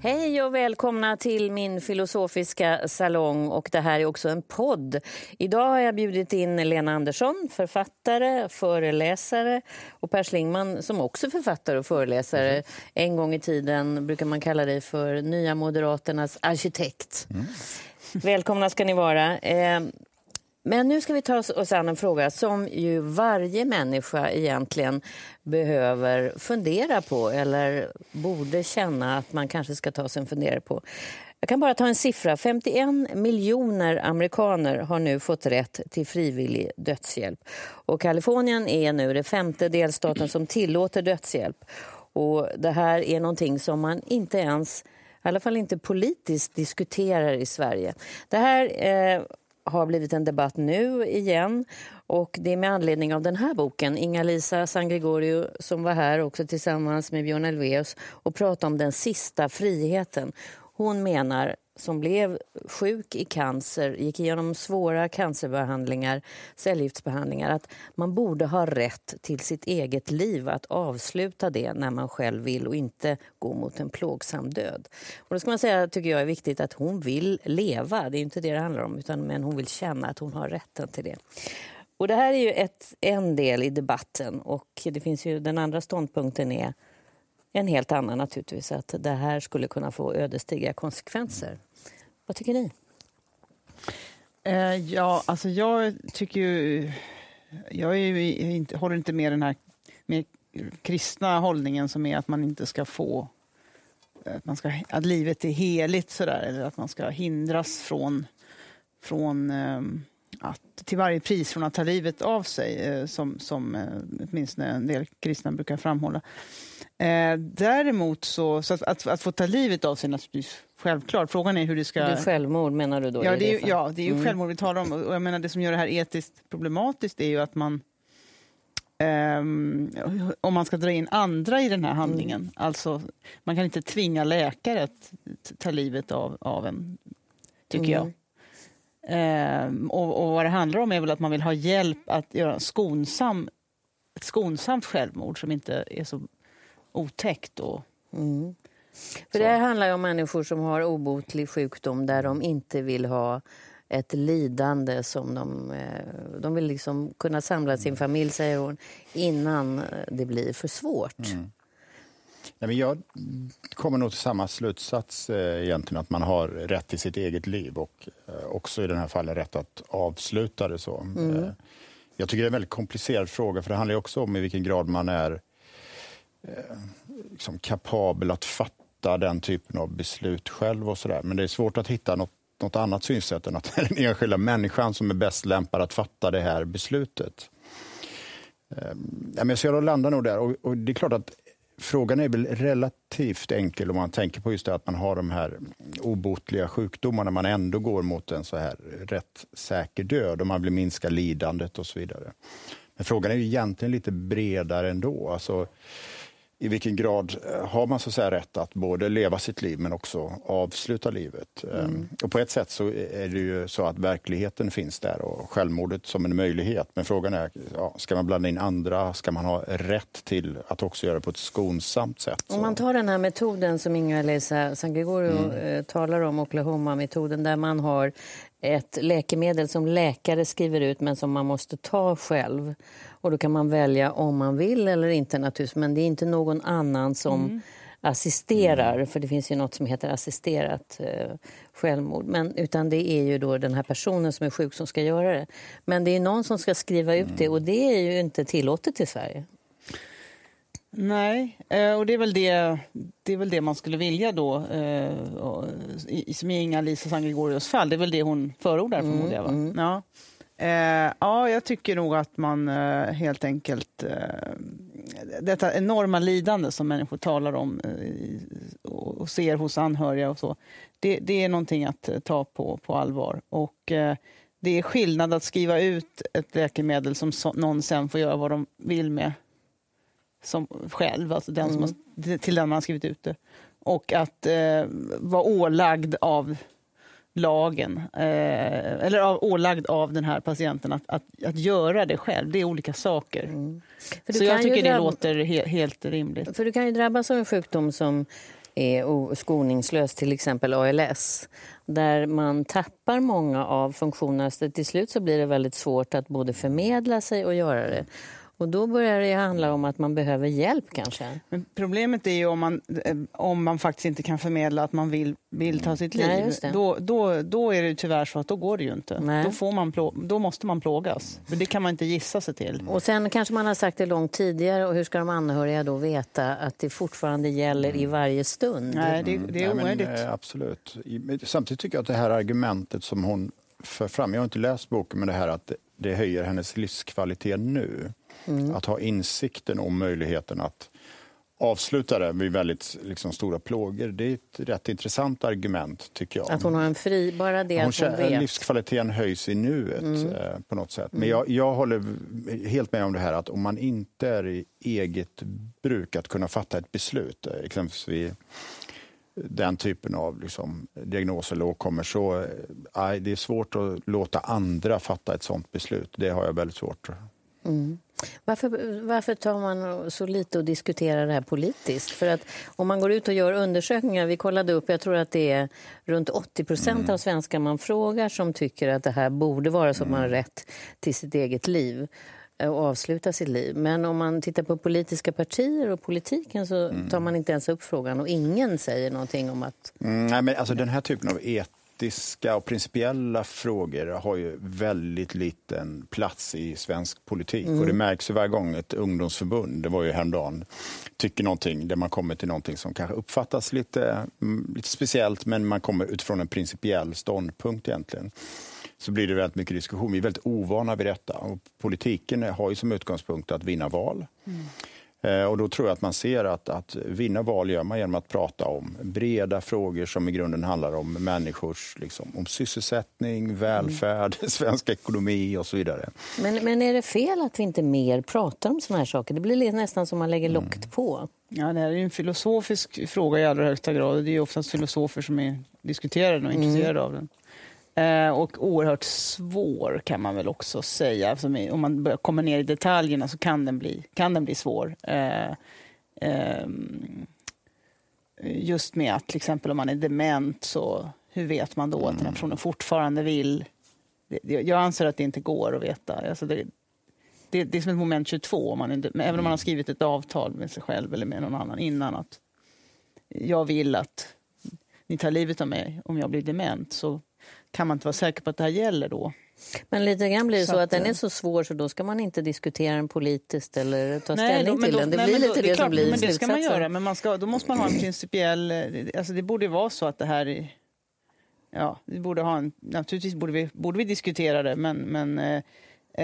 Hej och välkomna till min filosofiska salong och det här är också en podd. Idag har jag bjudit in Lena Andersson, författare, föreläsare och Per Schlingman som också är författare och föreläsare. En gång i tiden brukar man kalla dig för Nya Moderaternas arkitekt. Välkomna ska ni vara. Men nu ska vi ta oss- oss an en fråga som ju varje människa egentligen behöver fundera på eller borde känna att man kanske ska ta sig en funderare på. Jag kan bara ta en siffra. 51 miljoner amerikaner har nu fått rätt till frivillig dödshjälp. Och Kalifornien är nu den femte delstaten som tillåter dödshjälp. Och det här är någonting som man inte ens, i alla fall inte politiskt, diskuterar i Sverige. Det här eh, har blivit en debatt nu igen. Och Det är med anledning av den här boken. Inga-Lisa Sangregorio som var här också tillsammans med Björn Elveus och pratade om den sista friheten. Hon menar, som blev sjuk i cancer, gick igenom svåra cancerbehandlingar, cellgiftsbehandlingar, att man borde ha rätt till sitt eget liv, att avsluta det när man själv vill och inte gå mot en plågsam död. Och då ska man säga, tycker jag är viktigt, att hon vill leva. Det är inte det det handlar om, utan men hon vill känna att hon har rätten till det. Och det här är ju ett, en del i debatten och det finns ju, den andra ståndpunkten är en helt annan naturligtvis, att det här skulle kunna få ödesdigra konsekvenser. Vad tycker ni? Eh, ja, alltså jag tycker ju... Jag är ju inte, håller inte med den här mer kristna hållningen som är att man inte ska få... Att, man ska, att livet är heligt sådär, eller att man ska hindras från, från ehm, att till varje pris från att ta livet av sig, eh, som, som eh, åtminstone en del kristna brukar framhålla. Eh, däremot så, så att, att, att få ta livet av sig är naturligtvis självklart. Frågan är hur det ska... Det är självmord menar du då? Ja, det är, ju- ja, det är ju Mm. självmord vi talar om. Och jag menar, det som gör det här etiskt problematiskt är ju att man ehm, om man ska dra in andra i den här handlingen. Mm. Alltså, man kan inte tvinga läkare att ta livet av, av en, tycker Mm. jag. Ehm, och, och vad det handlar om är väl att man vill ha hjälp att göra skonsam, ett skonsamt självmord som inte är så otäckt. Och, Mm. För det här handlar ju om människor som har obotlig sjukdom där de inte vill ha ett lidande som de... eh, De vill liksom kunna samla sin familj, säger hon, innan det blir för svårt. Nej, men jag kommer nog till samma slutsats eh, egentligen, att man har rätt till sitt eget liv och eh, också i den här fallet rätt att avsluta det så. Eh, jag tycker det är en väldigt komplicerad fråga, för det handlar också om i vilken grad man är eh, liksom kapabel att fatta den typen av beslut själv och sådär. Men det är svårt att hitta något, något annat synsätt än att det är den enskilda människan som är bäst lämpad att fatta det här beslutet. Ja, men så jag landar nog där. Och, och det är klart att frågan är väl relativt enkel om man tänker på just det att man har de här obotliga sjukdomarna, man ändå går mot en så här rätt säker död och man vill minska lidandet och så vidare. Men frågan är ju egentligen lite bredare ändå. Alltså, i vilken grad eh, har man så att säga rätt att både leva sitt liv men också avsluta livet? Ehm, Och på ett sätt så är det ju så att verkligheten finns där och självmordet som en möjlighet. Men frågan är, ja, ska man blanda in andra? Ska man ha rätt till att också göra det på ett skonsamt sätt? Om man tar den här metoden som Inga-Lisa San Gregorio Mm. eh, talar om, Oklahoma-metoden, där man har ett läkemedel som läkare skriver ut men som man måste ta själv. Och Då kan man välja om man vill eller inte, naturligtvis. men det är inte någon annan som assisterar, för det finns ju något som heter assisterat eh, självmord. Men, utan det är ju då den här personen som är sjuk som ska göra det. Men det är någon som ska skriva ut det och det är ju inte tillåtet i Sverige. Nej, eh, och det är väl det, det, är väl det man skulle vilja då, eh, som i Inga-Lisa Sangregorios fall. Det är väl det hon förordar, förmodar jag. Va? Ja. Eh, ja, jag tycker nog att man eh, helt enkelt... Eh, detta enorma lidande som människor talar om och ser hos anhöriga och så. Det, det, är någonting att ta på, på allvar. Och det är skillnad att skriva ut ett läkemedel som så, någon sen får göra vad de vill med som själv, alltså den mm. som har, till den man har skrivit ut det. Och att eh, vara ålagd av lagen, eh, eller av, ålagd av den här patienten att, att, att göra det själv. Det är olika saker. Mm. Så jag tycker det låter he, helt rimligt. För du kan ju drabbas av en sjukdom som är skoningslös, till exempel ALS där man tappar många av funktionerna. Så till slut så blir det väldigt svårt att både förmedla sig och göra det. Och då börjar det handla om att man behöver hjälp kanske. Men problemet är ju om man, eh, om man faktiskt inte kan förmedla att man vill, vill ta sitt liv. Nej, då, då, då är det tyvärr så att då går det ju inte. Då, får man då måste man plågas. För det kan man inte gissa sig till. Och sen kanske man har sagt det långt tidigare och hur ska de anhöriga då veta att det fortfarande gäller i varje stund? Nej, det, det är omöjligt. Men, absolut. Samtidigt tycker jag att det här argumentet som hon för fram, jag har inte läst boken, men det här att det höjer hennes livskvalitet nu. Mm. Att ha insikten om möjligheten att avsluta det vid väldigt liksom, stora plågor. Det är ett rätt intressant argument, tycker jag. Att hon har en fri... Bara det hon, att hon vet. Livskvaliteten höjs i nuet mm. eh, på något sätt. Men mm. jag, jag håller helt med om det här att om man inte är i eget bruk att kunna fatta ett beslut, eh, exempelvis vid den typen av liksom, diagnoser eller åkommor så eh, det är svårt att låta andra fatta ett sånt beslut. Det har jag väldigt svårt. Mm. Varför, varför tar man så lite och diskuterar det här politiskt? För att om man går ut och gör undersökningar, vi kollade upp, jag tror att det är runt 80 procent mm. av svenskar man frågar som tycker att det här borde vara så att man har mm. rätt till sitt eget liv eh, och avsluta sitt liv. Men om man tittar på politiska partier och politiken så mm. tar man inte ens upp frågan och ingen säger någonting om att... Mm, nej, men alltså den här typen av et etiska och principiella frågor har ju väldigt liten plats i svensk politik. Mm. Och det märks ju varje gång ett ungdomsförbund, det var ju häromdagen, tycker någonting där man kommer till någonting som kanske uppfattas lite, mm, lite speciellt men man kommer utifrån en principiell ståndpunkt egentligen så blir det väldigt mycket diskussion. Vi är väldigt ovana vid detta. Och politiken har ju som utgångspunkt att vinna val. Mm. Eh, och då tror jag att man ser att, att vinna val gör man genom att prata om breda frågor som i grunden handlar om människors liksom, om sysselsättning, välfärd, mm. svensk ekonomi och så vidare. Men, men är det fel att vi inte mer pratar om såna här saker? Det blir nästan som man lägger locket mm. på. Ja, det här är en filosofisk fråga i allra högsta grad. Det är oftast filosofer som är diskuterade och intresserade mm. av den. Eh, och oerhört svår kan man väl också säga. Om man börjar komma ner i detaljerna så kan den bli, kan den bli svår. Eh, eh, just med att till exempel om man är dement så hur vet man då att den här personen fortfarande vill? Jag anser att det inte går att veta. Alltså det, det, det är som ett moment 22, om man är, även om man har skrivit ett avtal med sig själv eller med någon annan innan. att Jag vill att ni tar livet av mig om jag blir dement. Så kan man inte vara säker på att det här gäller då. Men lite grann blir det så, så att, den är så svår så då ska man inte diskutera den politiskt eller ta nej, ställning då, till då, den. Det nej, blir lite det, det som blir men Det ska man göra, men man ska, då måste man ha en principiell... Alltså det borde vara så att det här... Ja, vi borde ha en, naturligtvis borde vi, borde vi diskutera det, men, men eh,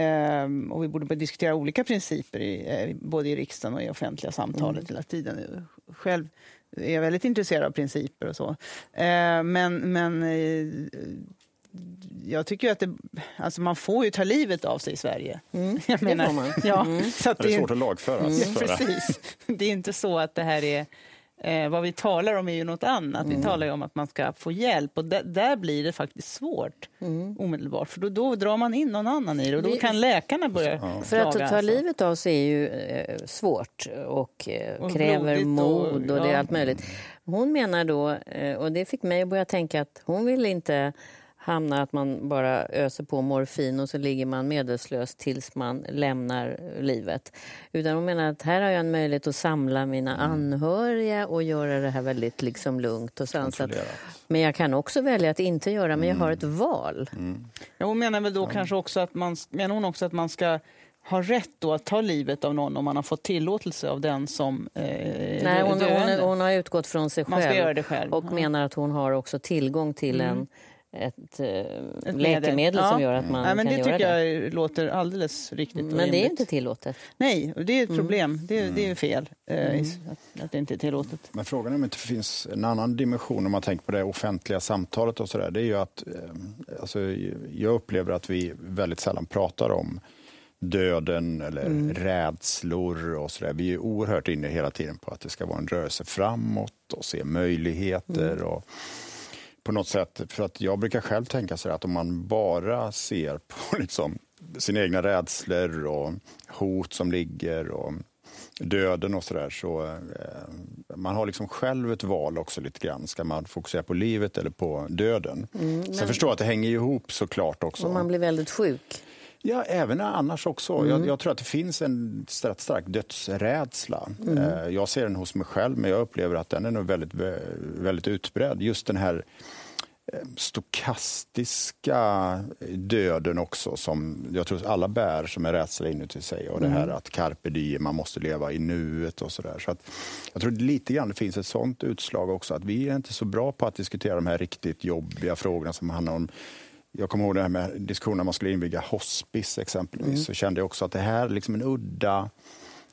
eh och vi borde diskutera olika principer i, eh, både i riksdagen och i offentliga samtalet mm. hela tiden. Själv är väldigt intresserad av principer och så. Eh, men men eh, jag tycker att det, alltså man får ju ta livet av sig i Sverige. Mm, jag menar, det, ja, mm. så att det är svårt att lagföra. Mm. Precis. Det är inte så att det här är Eh, vad vi talar om är ju något annat. Mm. Vi talar om att man ska få hjälp och där blir det faktiskt svårt mm. omedelbart. För då, då, drar man in någon annan i det och då kan läkarna börja ja. För att ta alltså. livet av sig är ju eh, svårt och, eh, och kräver mod och, och det är allt möjligt. Hon menar då, eh, och det fick mig att börja tänka att hon vill inte hamnar att man bara öser på morfin och så ligger man medvetslös tills man lämnar livet. Utan hon menar att här har jag en möjlighet att samla mina mm. anhöriga och göra det här väldigt liksom lugnt och sansat. Men jag kan också välja att inte göra, men jag har ett mm. val. Mm. Ja, hon menar väl då kanske också att man, menar hon också att man ska har rätt då att ta livet av någon om man har fått tillåtelse av den som eh, Nej, hon, hon, hon, har utgått från sig själv, själv. och ja. menar att hon har också tillgång till mm. en ett, ett läkemedel ja. som gör att man Nej, men kan det göra tycker det. jag låter alldeles riktigt Men det är inte tillåtet. Nej, och det är ett Mm. problem. Det, det är fel eh, att, att det inte är tillåtet. Men frågan är om det inte finns en annan dimension om man tänker på det offentliga samtalet och sådär. Det är ju att eh, alltså, jag upplever att vi väldigt sällan pratar om döden eller rädslor och sådär. Vi är oerhört inne hela tiden på att det ska vara en rörelse framåt och se möjligheter. och på något sätt, för att jag brukar själv tänka så att om man bara ser på liksom sina egna rädslor och hot som ligger och döden och sådär så eh, man har liksom själv ett val också lite grann. Ska man fokusera på livet eller på döden? Sen förstår jag att det hänger ihop såklart också. Och man blir väldigt sjuk. Ja, även annars också. Jag, jag tror att det finns en rätt stark dödsrädsla. Eh, Jag ser den hos mig själv, men jag upplever att den är nog väldigt, väldigt utbredd. Just den här eh, stokastiska döden också som jag tror alla bär som en rädsla inuti sig. Och det här att carpe diem, man måste leva i nuet och sådär. Så jag tror lite grann det finns ett sånt utslag också att vi är inte så bra på att diskutera de här riktigt jobbiga frågorna som handlar om jag kommer ihåg det här med diskussionen när man skulle inviga hospice exempelvis. Så kände jag också att det här är liksom en udda,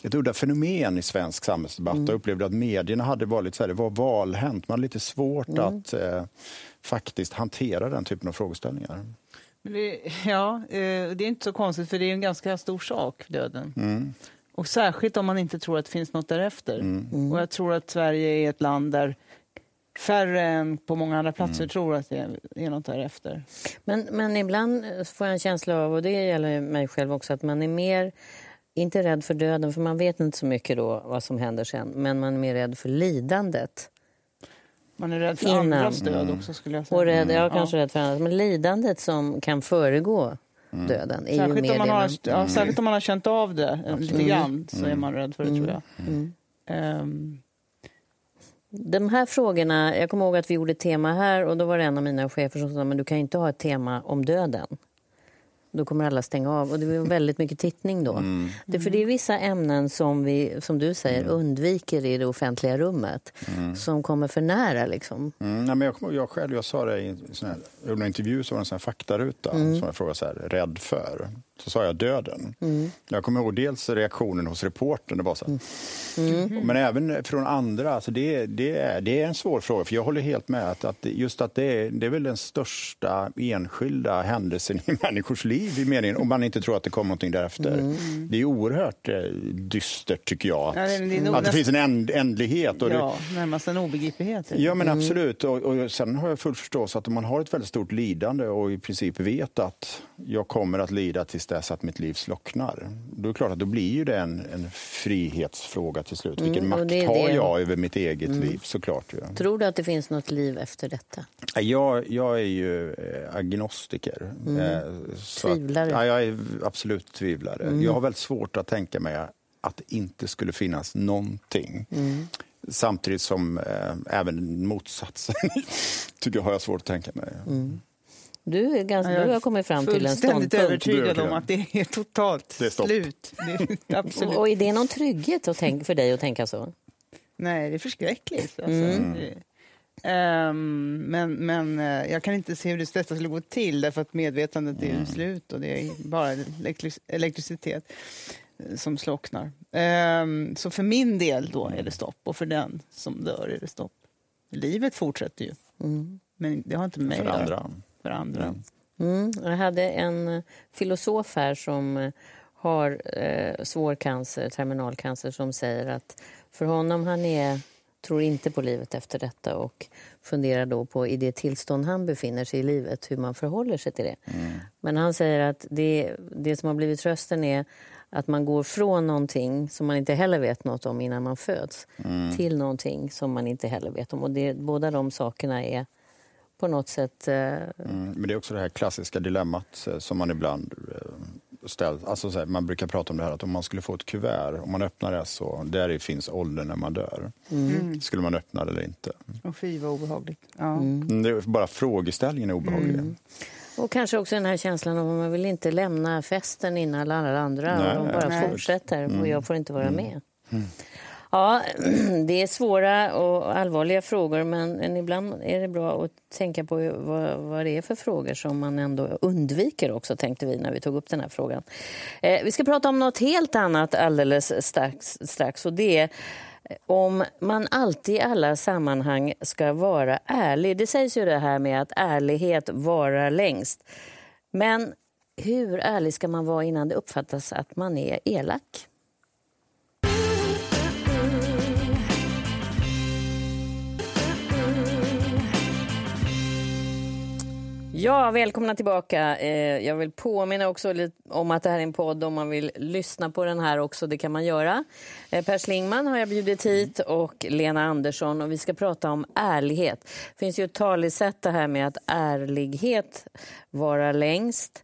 ett udda fenomen i svensk samhällsdebatt. Jag upplevde att medierna hade varit så här, det var valhänt. Man hade lite svårt att eh, faktiskt hantera den typen av frågeställningar. Men det, ja, eh, det är inte så konstigt för det är en ganska stor sak, döden. Mm. Och särskilt om man inte tror att det finns något därefter. Mm. Och jag tror att Sverige är ett land där färre än på många andra platser Mm. tror att det är, något därefter. Men, men ibland får jag en känsla av, och det gäller mig själv också, att man är mer, inte rädd för döden, för man vet inte så mycket då vad som händer sen, men man är mer rädd för lidandet. Man är rädd för Innan. andras död Mm. också skulle jag säga. Och rädd, jag är Ja. kanske rädd för annat, men lidandet som kan föregå döden är ju Särskilt mer om, man det har, man... ja, särskilt om man har känt av det eh, lite grann så Mm. är man rädd för det, tror jag. Ehm, De här frågorna, jag kommer ihåg att vi gjorde ett tema här och då var det en av mina chefer som sa men du kan inte ha ett tema om döden. Då kommer alla stänga av och det var väldigt mycket tittning då. Det, för det är vissa ämnen som vi, som du säger, undviker i det offentliga rummet. Som kommer för nära liksom. Mm, nej, men jag, jag själv jag sa det i en sån här, jag gjorde en intervju så var det en sån här faktaruta som jag frågade så här, rädd för. Så sa jag döden. Jag kommer ihåg dels reaktionen hos reportern. Det var så här. Men även från andra. Alltså det, det, är, det är en svår fråga. För Jag håller helt med att, att just att det är, det är väl den största enskilda händelsen i människors liv i meningen, om man inte tror att det kommer någonting därefter. Det är oerhört eh, dystert tycker jag. Att, Ja, det är nog att det finns en änd, ändlighet. Och det, ja, närmast en obegriplighet. Ja, men absolut. Och, och sen har jag full förståelse att om man har ett väldigt stort lidande och i princip vet att jag kommer att lida tills dess att mitt liv slocknar. Då är klart att då blir ju det en, en frihetsfråga till slut. Vilken Mm, makt har det. jag över mitt eget liv? Såklart. Ja. Tror du att det finns något liv efter detta? Jag, jag är ju eh, agnostiker. Eh, att- Mm. Tvivlare. Mm. Ja, jag är absolut tvivlare. Jag har väldigt svårt att tänka mig att det inte skulle finnas någonting. Mm. Samtidigt som eh, även motsatsen tycker jag har jag svårt att tänka mig. Du, är ganska, Jag du är har kommit fram till en ståndpunkt. övertygad Du är om att det är totalt Det är slut. Det är absolut. Och är det någon trygghet att tänka, för dig att tänka så? Nej, det är förskräckligt. Alltså. Mm. Ehm, men men eh, jag kan inte se hur det detta skulle gå till därför att medvetandet är Mm. ju slut och det är bara elektri- elektricitet eh, som slocknar. Ehm, så för min del då är det stopp och för den som dör är det stopp. Livet fortsätter ju. Men det har inte med mig För att göra. andra. För andra. Mm. Jag hade en eh, filosof här som eh, har eh, svår cancer, terminalcancer, som säger att för honom, han är, tror inte på livet efter detta och funderar då på i det tillstånd han befinner sig i livet, hur man förhåller sig till det. Men han säger att det, det som har blivit trösten är att man går från någonting som man inte heller vet något om innan man föds till någonting som man inte heller vet om. Och det, båda de sakerna är på något sätt... Eh, Mm, men det är också det här klassiska dilemmat eh, som man ibland eh, ställs. Alltså så här, man brukar prata om det här att om man skulle få ett kuvert, om man öppnar det så där finns åldern när man dör. Skulle man öppna det eller inte? Och fy vad obehagligt. Ja. Mm, Det är bara frågeställningen är obehaglig. Och kanske också den här känslan av att man vill inte lämna festen innan alla andra Nej, och de bara nej. fortsätter och jag får inte vara med. Ja, det är svåra och allvarliga frågor men, ibland är det bra att tänka på vad, vad det är för frågor som man ändå undviker också, tänkte vi när vi tog upp den här frågan. Eh, vi ska prata om något helt annat alldeles strax, strax och det är eh, om man alltid i alla sammanhang ska vara ärlig. Det sägs ju det här med att ärlighet varar längst. Men hur ärlig ska man vara innan det uppfattas att man är elak? Ja, välkomna tillbaka. Eh, jag vill påminna också om att det här är en podd om man vill lyssna på den här också. Det kan man göra. Eh, per Slingman har jag bjudit hit och Lena Andersson och vi ska prata om ärlighet. Det finns ju ett talesätt det här med att ärlighet varar längst.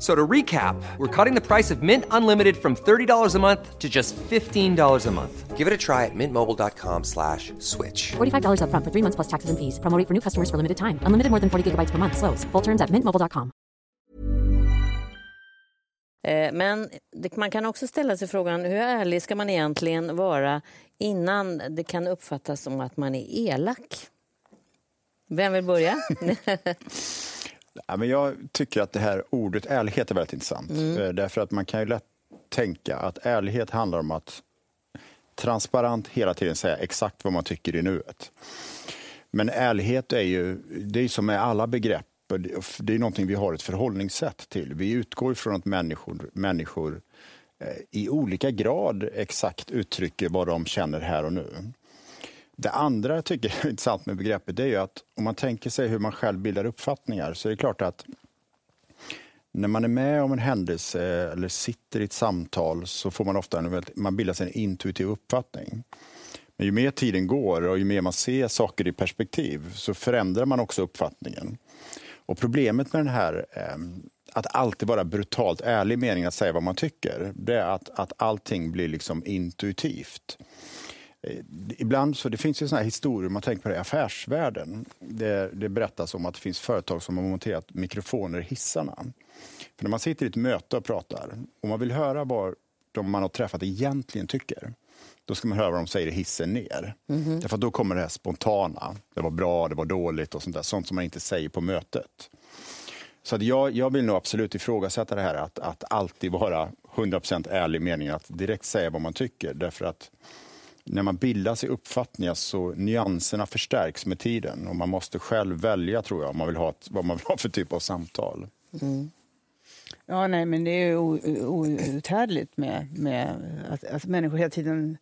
So to recap, we're cutting the price of Mint Unlimited from $30 a month to just $15 a month. Give it a try at mintmobile.com slash switch. $45 upfront for three months plus taxes and fees. Promo rate for new customers for limited time. Unlimited more than 40 gigabytes per month. Slows. Full terms at mintmobile.com. Eh, Men det- man kan också ställa sig frågan hur ärlig ska man egentligen vara innan det kan uppfattas som att man är elak? Vem vill börja? Ja, men jag tycker att det här ordet ärlighet är väldigt intressant. Eh, Därför att man kan ju lätt tänka att ärlighet handlar om att transparent hela tiden säga exakt vad man tycker i nuet. Men ärlighet är ju, det är som med alla begrepp, det är någonting vi har ett förhållningssätt till. Vi utgår från att människor, människor eh, i olika grad exakt uttrycker vad de känner här och nu. Det andra jag tycker är intressant med begreppet det är ju att om man tänker sig hur man själv bildar uppfattningar så är det klart att när man är med om en händelse eller sitter i ett samtal så får man ofta en, man bildar sig en intuitiv uppfattning. Men ju mer tiden går och ju mer man ser saker i perspektiv så förändrar man också uppfattningen. Och problemet med den här ehm, att alltid vara brutalt ärlig i meningen att säga vad man tycker, det är att, att allting blir liksom intuitivt. Eh, Ibland så, det finns ju såna här historier, man tänker på det i affärsvärlden. Det, det berättas om att det finns företag som har monterat mikrofoner i hissarna. För när man sitter i ett möte och pratar och man vill höra vad de man har träffat egentligen tycker, då ska man höra vad de säger i hissen ner. Därför att då kommer det här spontana. Det var bra, det var dåligt och sånt där. Sånt som man inte säger på mötet. Så att jag, jag vill nog absolut ifrågasätta det här att, att alltid vara 100% ärlig i meningen att direkt säga vad man tycker. Därför att när man bildar sig uppfattningar så nyanserna förstärks med tiden och man måste själv välja tror jag om man vill ha ett, vad man vill ha för typ av samtal. Ja, nej, men det är outhärdligt med, med att, att människor hela tiden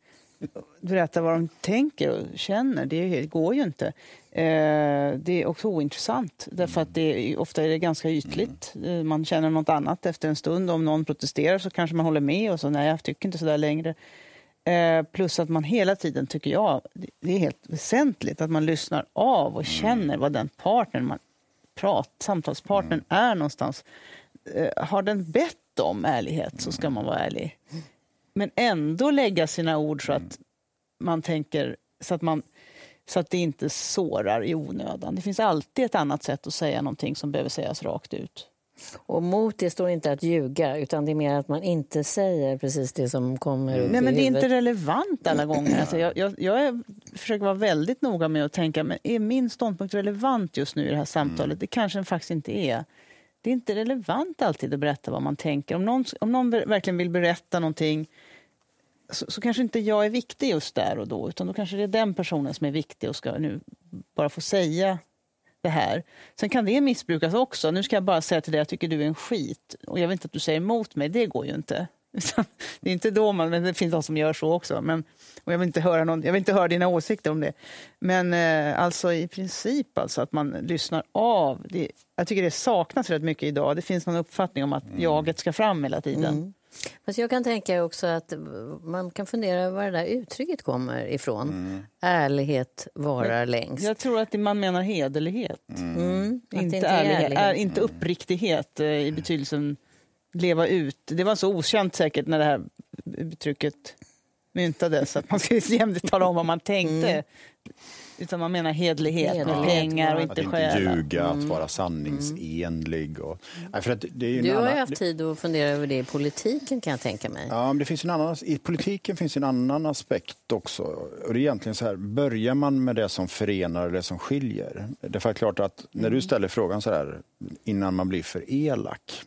berättar vad de tänker och känner. Det går ju inte. Eh, det är också ointressant, därför att det är, ofta är det ganska ytligt. Eh, Man känner något annat efter en stund. Om någon protesterar så kanske man håller med och så nej, jag tycker inte så där längre. Eh, plus att man hela tiden, tycker jag, det- är helt väsentligt att man lyssnar av och känner vad den partnern man prat, samtalspartnern är någonstans. Eh, har den bett om ärlighet så ska man vara ärlig. Men ändå lägga sina ord så att man tänker så att, man, så att det inte sårar i onödan. Det finns alltid ett annat sätt att säga någonting som behöver sägas rakt ut. Och mot det står inte att ljuga, utan det är mer att man inte säger precis det som kommer upp Nej, i men det är inte relevant alla gånger. Alltså jag, jag, jag är, försöker vara väldigt noga med att tänka, men är min ståndpunkt relevant just nu i det här samtalet? Det kanske den faktiskt inte är. Det är inte relevant alltid att berätta vad man tänker. Om någon, om någon ver- verkligen vill berätta någonting så, så kanske inte jag är viktig just där och då, utan då kanske det är den personen som är viktig och ska nu bara få säga det här. Sen kan det missbrukas också. Nu ska jag bara säga till dig att jag tycker du är en skit och jag vill inte att du säger emot mig. Det går ju inte. Det är inte då man, men det finns de som gör så också. Men, och jag, vill inte höra någon, jag vill inte höra dina åsikter om det. Men eh, alltså i princip alltså att man lyssnar av. Det, jag tycker det saknas rätt mycket idag. Det finns någon uppfattning om att jaget ska fram hela tiden. Fast jag kan tänka också att man kan fundera över var det där uttrycket kommer ifrån. Ärlighet varar längst. Jag tror att man menar hederlighet. Mm, det Inte, inte är ärlighet, ärlighet. är inte uppriktighet eh, i betydelsen leva ut. Det var så okänt säkert när det här uttrycket myntades, att man skulle jämt tala om vad man tänkte. Mm. Utan man menar hedlighet med Hedlighet, pengar och Att inte inte stjäla. ljuga, att vara sanningsenlig. Och, nej, för att det är ju Du har ju haft tid att fundera över det i politiken kan jag tänka mig. Ja, men det finns en annan, I politiken finns en annan aspekt också. Och det är egentligen så här, börjar man med det som förenar och det som skiljer? Det är klart att när du ställer frågan så här, innan man blir för elak,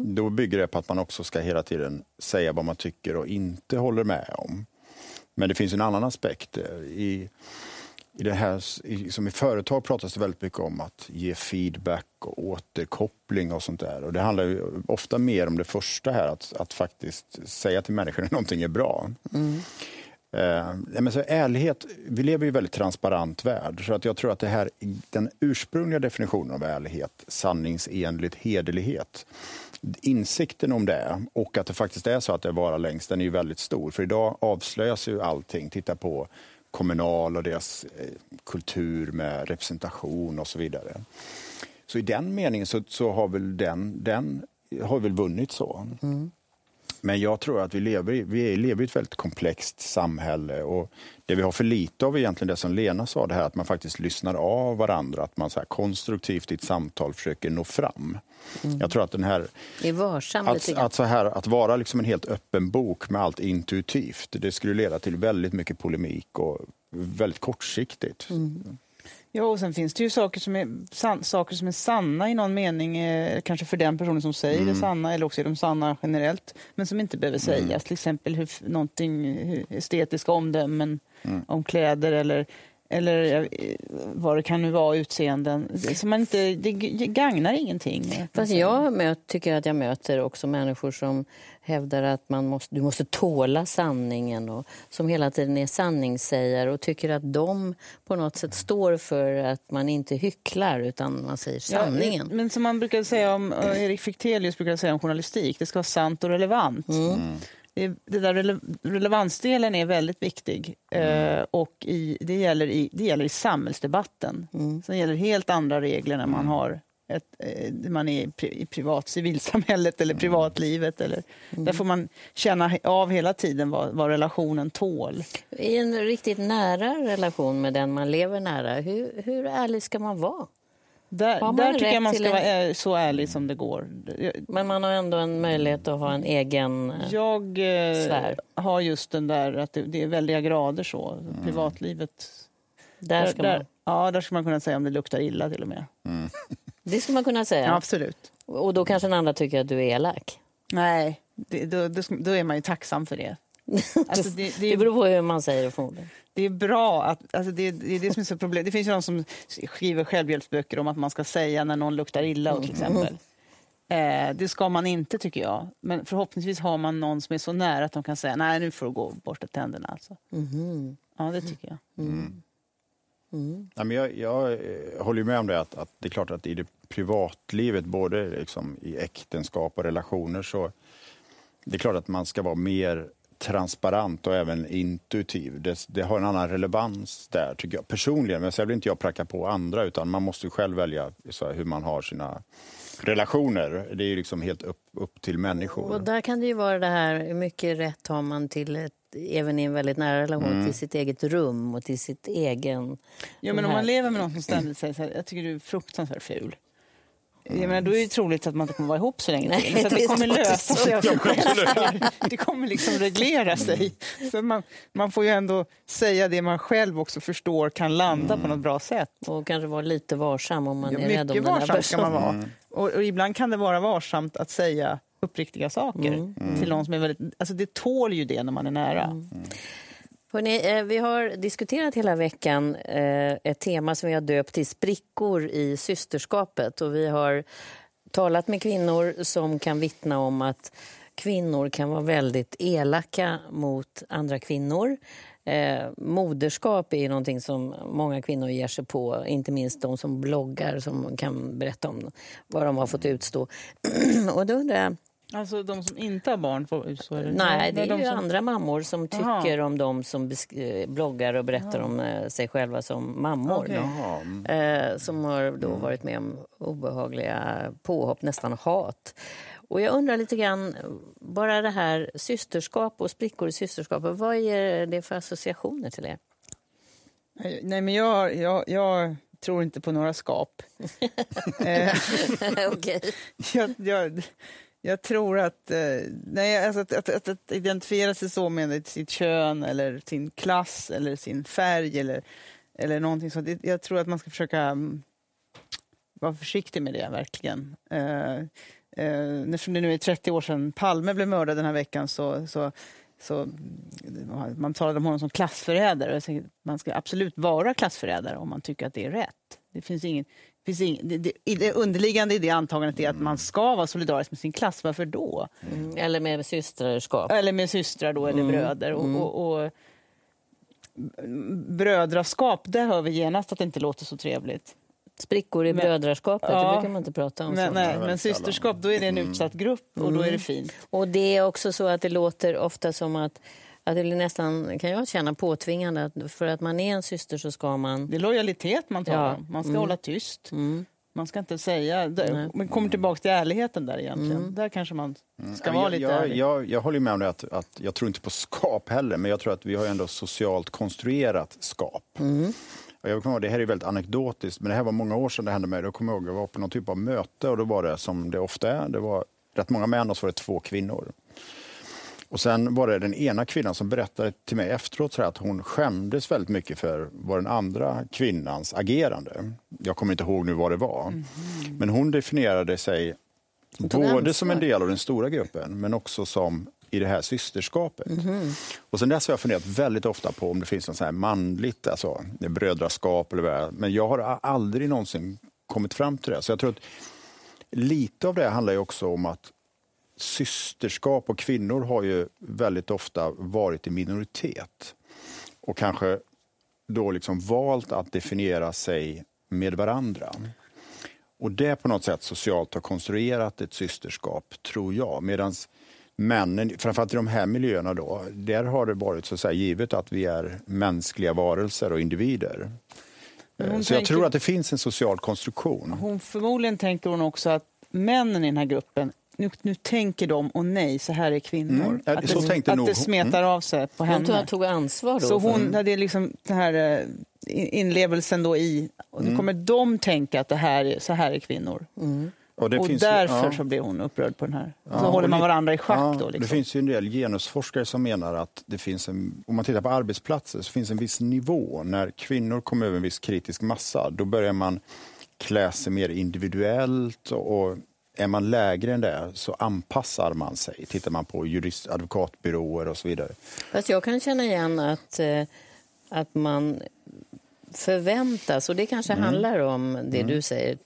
då bygger det på att man också ska hela tiden säga vad man tycker och inte håller med om. Men det finns en annan aspekt. I, i det här, i, som i företag pratas det väldigt mycket om att ge feedback och återkoppling och sånt där. Och det handlar ju ofta mer om det första här, att, att faktiskt säga till människor när någonting är bra. Eh, nej, men så ärlighet, vi lever i en väldigt transparent värld. Så att jag tror att det här, den ursprungliga definitionen av ärlighet, sanningsenligt, hederlighet, insikten om det och att det faktiskt är så att det varar längst, den är ju väldigt stor. För idag avslöjas ju allting. Titta på Kommunal och deras eh, kultur med representation och så vidare. Så i den meningen så, så har väl den, den har väl vunnit så. Mm. Men jag tror att vi lever, i, vi lever i ett väldigt komplext samhälle och det vi har för lite av är egentligen det som Lena sa, det här att man faktiskt lyssnar av varandra, att man så konstruktivt i ett samtal försöker nå fram. Jag tror att den här varsam att, att, så här, att vara liksom en helt öppen bok med allt intuitivt, det skulle leda till väldigt mycket polemik och väldigt kortsiktigt. Ja, och sen finns det ju saker som är, san, saker som är sanna i någon mening, eh, kanske för den personen som säger Mm. det sanna, eller också är de sanna generellt, men som inte behöver sägas. Till exempel hur, någonting, hur estetiska omdömen Mm. om kläder eller eller eh, vad det kan nu vara, utseenden. Det- Som man inte, det gagnar ingenting. Fast jag möt, tycker att jag möter också människor som hävdar att man måste, du måste tåla sanningen och som hela tiden är sanningssägare och tycker att de på något sätt står för att man inte hycklar utan man säger sanningen. Ja, men som man brukar säga om, eh, Erik Fichtelius brukar säga om journalistik, det ska vara sant och relevant. Det, det där rele, relevansdelen är väldigt viktig eh, och i, det, gäller i, det gäller i samhällsdebatten. Sen gäller helt andra regler när man har ett, eh, man är i, pri, i privat civilsamhället eller privatlivet. Eller, Där får man känna av hela tiden vad, vad relationen tål. I en riktigt nära relation med den man lever nära, hur, hur ärlig ska man vara? Där, där tycker jag man ska vara en- ä- så ärlig som det går. Men man har ändå en möjlighet att ha en egen... eh, Jag eh, Sfär. har just den där att det, det är väldiga grader så. Privatlivet. Där ska man, ja, där ska man kunna säga om det luktar illa till och med. det ska man kunna säga. Ja, absolut. Och då kanske den andra tycker att du är elak. Nej, det, då, då, då är man ju tacksam för det. Alltså det, det, Det beror på hur man säger det förmodligen. Det är bra att... Alltså det, det är det som är så problem. Det finns ju de som skriver självhjälpsböcker om att man ska säga när någon luktar illa till exempel. Eh, det ska man inte tycker jag. Men förhoppningsvis har man någon som är så nära att de kan säga nej nu får du gå och borsta tänderna. Alltså. Ja, det tycker jag. Ja, men jag, jag eh, håller med om det att, att det är klart att i det privatlivet, både liksom i äktenskap och relationer, så det är klart att man ska vara mer transparent och även intuitiv. Det, det har en annan relevans där, tycker jag personligen. Men sen vill inte jag pracka på andra, utan man måste ju själv välja så här, hur man har sina relationer. Det är ju liksom helt upp, upp till människor. Och där kan det ju vara det här, hur mycket rätt har man till ett, även i en väldigt nära relation, till sitt eget rum och till sitt egen... Ja, men om man lever med någon som ständigt säger så här, jag tycker du är fruktansvärt ful. Jag menar, då är det troligt att man inte kommer vara ihop så länge Nej, till. Så det det kommer lösa sig av sig själv. Det kommer liksom reglera sig. Så man, man får ju ändå säga det man själv också förstår kan landa på något bra sätt. Och kanske vara lite varsam om man Ja, är rädd om mycket den här varsam ska man personen. vara. Och, och ibland kan det vara varsamt att säga uppriktiga saker till någon som är väldigt... Alltså det tål ju det när man är nära. Hörrni, eh, vi har diskuterat hela veckan eh, ett tema som vi har döpt till sprickor i systerskapet. Och vi har talat med kvinnor som kan vittna om att kvinnor kan vara väldigt elaka mot andra kvinnor. Eh, moderskap är någonting som många kvinnor ger sig på, inte minst de som bloggar som kan berätta om vad de har fått utstå. och då undrar jag, Alltså de som inte har barn får så är det. Nej, det är de ju som- andra mammor som tycker om de som eh, bloggar och berättar om eh, sig själva som mammor. Mm. Eh, som har då varit med om obehagliga påhopp, nästan hat. Och jag undrar lite grann, bara det här systerskap och sprickor i systerskapet, vad ger det för associationer till er? Nej, men jag, jag, jag tror inte på några skap. Eh, jag, jag, jag tror att, eh, nej, alltså att, att, att, att identifiera sig så med sitt kön eller sin klass eller sin färg eller, eller någonting sånt. Jag tror att man ska försöka mm, vara försiktig med det, verkligen. Eh, eh, eftersom det nu är 30 år sedan Palme blev mördad den här veckan så, så, så mm, man talade om honom som klassförrädare. Man ska absolut vara klassförrädare om man tycker att det är rätt. Det finns ingen, finns ingen, det, det, underliggande i det antagandet är att man ska vara solidarisk med sin klass. Varför då? Mm, Eller med systerskap. Eller med systrar då, eller bröder. Och, och, och, brödraskap, där hör vi genast att det inte låter så trevligt. Sprickor i Men- brödraskapet, Ja. det brukar man inte prata om. Men, nej, men systerskap, då är det en utsatt grupp och då är det fint. Och det är också så att det låter ofta som att, att det blir nästan, kan jag känna, påtvingande. Att för att man är en syster så ska man... Det är lojalitet man talar Ja. om. Man ska Mm. hålla tyst. Mm. Man ska inte säga... Nej. Kommer tillbaka till ärligheten där egentligen. Där kanske man ska vara jag, lite jag, ärlig. jag, jag håller med om det att, att jag tror inte på skap heller, men jag tror att vi har ändå socialt konstruerat skap. Och jag kommer ihåg, det här är väldigt anekdotiskt, men det här var många år sedan det hände mig. Då kommer jag ihåg, jag var på någon typ av möte och då var det som det ofta är, det var rätt många män och så var det två kvinnor. Och sen var det den ena kvinnan som berättade till mig efteråt så att hon skämdes väldigt mycket för vad den andra kvinnans agerande. Jag kommer inte ihåg nu vad det var. Men hon definierade sig både som en del av den stora gruppen men också som i det här systerskapet. Och sen dess har jag funderat väldigt ofta på om det finns något så här manligt, alltså brödraskap eller vad. Men jag har aldrig någonsin kommit fram till det. Så jag tror att lite av det handlar ju också om att systerskap och kvinnor har ju väldigt ofta varit i minoritet. Och kanske då liksom valt att definiera sig med varandra. Och det på något sätt socialt har konstruerat ett systerskap, tror jag. Medan männen, framförallt i de här miljöerna då, där har det varit så att säga givet att vi är mänskliga varelser och individer. Hon Så jag tänker- tror att det finns en social konstruktion. Hon, förmodligen tänker hon också att männen i den här gruppen nu, nu tänker de, och nej, så här är kvinnor. Mm, att så det, tänkte att nog det smetar av sig på Hon tog, henne. tog ansvar då. Så hon hade liksom den här eh, in- inlevelsen då i, och Mm. nu kommer de tänka att det här är, så här är kvinnor. Och, det och finns ju- därför ja. så blir hon upprörd på den här. Ja, så håller och man varandra i schack Ja, då. Liksom. Det finns ju en del genusforskare som menar att det finns en, om man tittar på arbetsplatser så finns en viss nivå. När kvinnor kommer över en viss kritisk massa, då börjar man klä sig mer individuellt och, och är man lägre än det så anpassar man sig. Tittar man på jurist, advokatbyråer och så vidare. Fast jag kan känna igen att, eh, att man förväntas, och det kanske Mm. handlar om det du säger,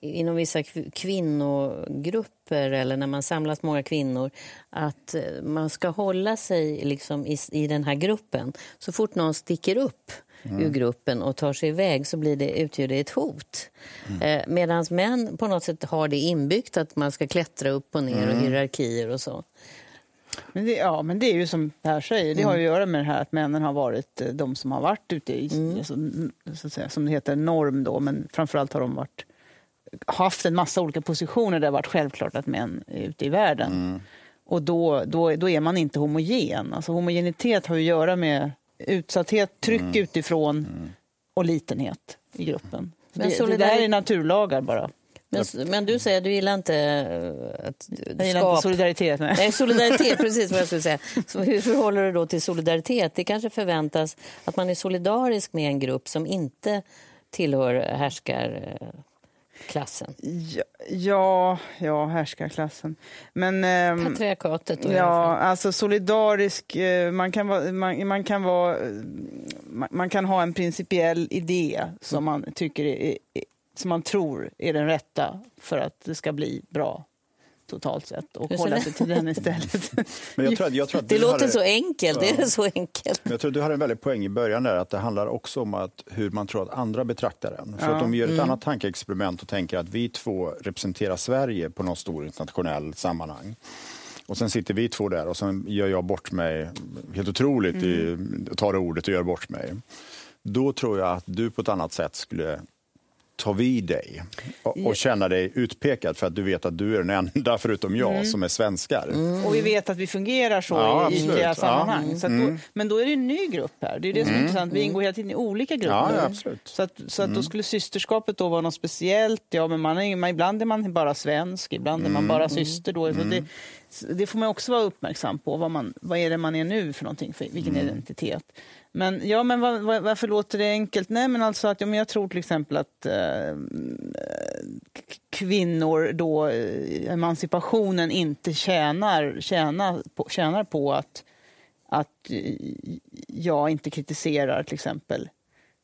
inom vissa kv- kvinnogrupper eller när man samlas många kvinnor, att eh, man ska hålla sig liksom i, i den här gruppen. Så fort någon sticker upp ur gruppen och tar sig iväg så blir det, utgör det ett hot. Eh, Medan män på något sätt har det inbyggt att man ska klättra upp och ner och hierarkier och så. Men det, ja, men det är ju som Per säger, det har Mm. att göra med det här att männen har varit eh, de som har varit ute i, Mm. alltså, så att säga, som det heter, norm då, men framförallt har de varit haft en massa olika positioner där det har varit självklart att män är ute i världen. Mm. Och då, då, då är man inte homogen. Alltså homogenitet har ju att göra med utsatthet, tryck Mm. utifrån och litenhet i gruppen. Men det, det solidari- där är naturlagar bara. Men, men du säger att du gillar inte eh, att Jag gillar inte solidaritet. Nej. Nej, solidaritet, precis vad jag skulle säga. Så hur förhåller du då till solidaritet? Det kanske förväntas att man är solidarisk med en grupp som inte tillhör härskarklassen. Ja, ja, ja, härskarklassen. Men... ehm, Patriarkatet då Ja, alltså solidarisk, eh, man kan, vara, man, man, kan vara, eh, man, man kan ha en principiell idé som man, tycker är, som man tror är den rätta för att det ska bli bra totalt sett och hålla sig till den istället. Men jag tror, jag tror att Det låter hade- så enkelt. Det är så enkelt. Men jag tror att du har en väldigt poäng i början där, att det handlar också om att hur man tror att andra betraktar en. För Ja. att om vi gör ett Mm. annat tankeexperiment och tänker att vi två representerar Sverige på någon stor internationell sammanhang. Och sen sitter vi två där och sen gör jag bort mig helt otroligt, Mm. i, tar ordet och gör bort mig. Då tror jag att du på ett annat sätt skulle ta vid dig och, och känna dig utpekad för att du vet att du är den enda, förutom jag, Mm. som är svenskar. Och vi vet att vi fungerar så Ja, i absolut. ytliga Ja. sammanhang. Så då, men då är det en ny grupp här. Det är det som är intressant. Vi ingår hela tiden i olika grupper. Ja. Så, att, så att då skulle systerskapet då vara något speciellt. Ja, men man är, man, ibland är man bara svensk, ibland är man bara syster. Då. Så det, det får man också vara uppmärksam på. Vad, man, vad är det man är nu för någonting, för vilken identitet. Men, ja, men vad, vad, varför låter det enkelt? Nej, men alltså att, ja, men jag tror till exempel att eh, kvinnor då, eh, emancipationen inte tjänar, tjänar, på, tjänar på att, att eh, jag inte kritiserar till exempel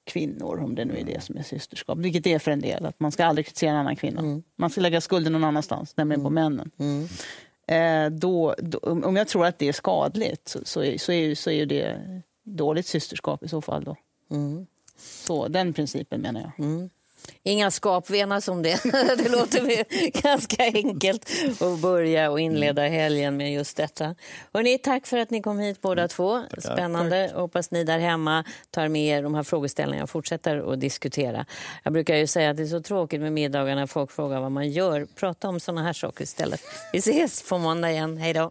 kvinnor, om det nu är det som är systerskap, vilket det är för en del. att Man ska aldrig kritisera en annan kvinna. Man ska lägga skulden någon annanstans, nämligen på männen. Eh, då, då, om jag tror att det är skadligt så, så, är, så, är, så är det dåligt systerskap i så fall. Då. Så den principen menar jag. Inga skapvenar som det. Det låter ganska enkelt att börja och inleda helgen med just detta. Hörrni, tack för att ni kom hit båda två. Spännande. Hoppas ni där hemma tar med er de här frågeställningarna och fortsätter att diskutera. Jag brukar ju säga att det är så tråkigt med middagar när folk frågar vad man gör. Prata om såna här saker istället. Vi ses på måndag igen. Hej då.